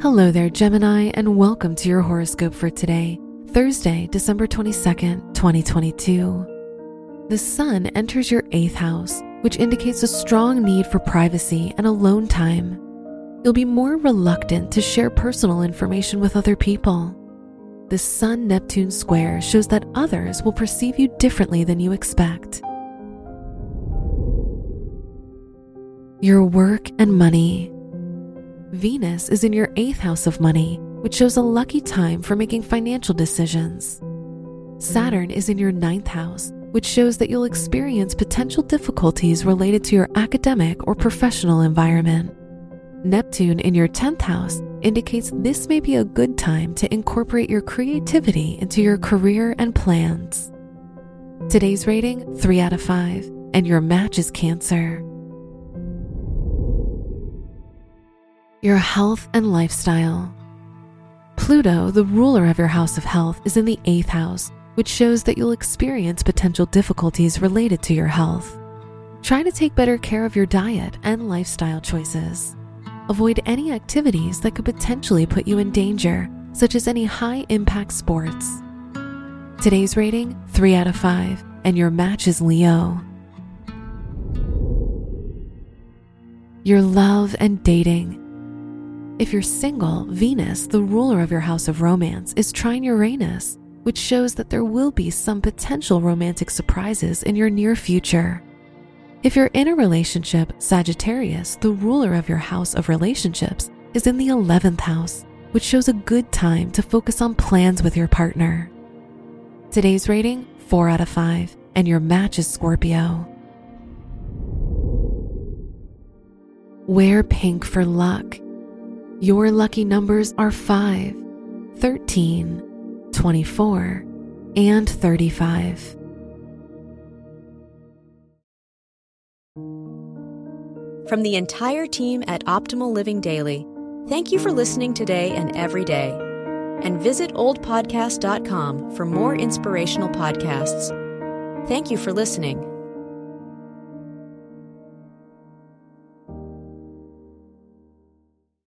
Hello there, Gemini, and welcome to your horoscope for today, Thursday, December 22nd, 2022. The sun enters your eighth house, which indicates a strong need for privacy and alone time. You'll be more reluctant to share personal information with other people. The Sun Neptune square shows that others will perceive you differently than you expect. Your work and money. Venus is in your eighth house of money, which shows a lucky time for making financial decisions. Saturn is in your ninth house, which shows that you'll experience potential difficulties related to your academic or professional environment. Neptune in your 10th house indicates this may be a good time to incorporate your creativity into your career and plans. Today's rating 3 out of 5, and your match is Cancer. Your health and lifestyle. Pluto, the ruler of your house of health, is in the eighth house, which shows that you'll experience potential difficulties related to your health. Try to take better care of your diet and lifestyle choices. Avoid any activities that could potentially put you in danger, such as any high impact sports. Today's rating 3 out of 5, and your match is Leo. Your love and dating. If you're single, Venus, the ruler of your house of romance, is trine Uranus, which shows that there will be some potential romantic surprises in your near future. If you're in a relationship, Sagittarius, the ruler of your house of relationships, is in the 11th house, which shows a good time to focus on plans with your partner. Today's rating 4 out of 5, and your match is Scorpio. Wear pink for luck your lucky numbers are 5, 13, 24, and 35. From the entire team at Optimal Living Daily, thank you for listening today and every day. And visit oldpodcast.com for more inspirational podcasts. Thank you for listening.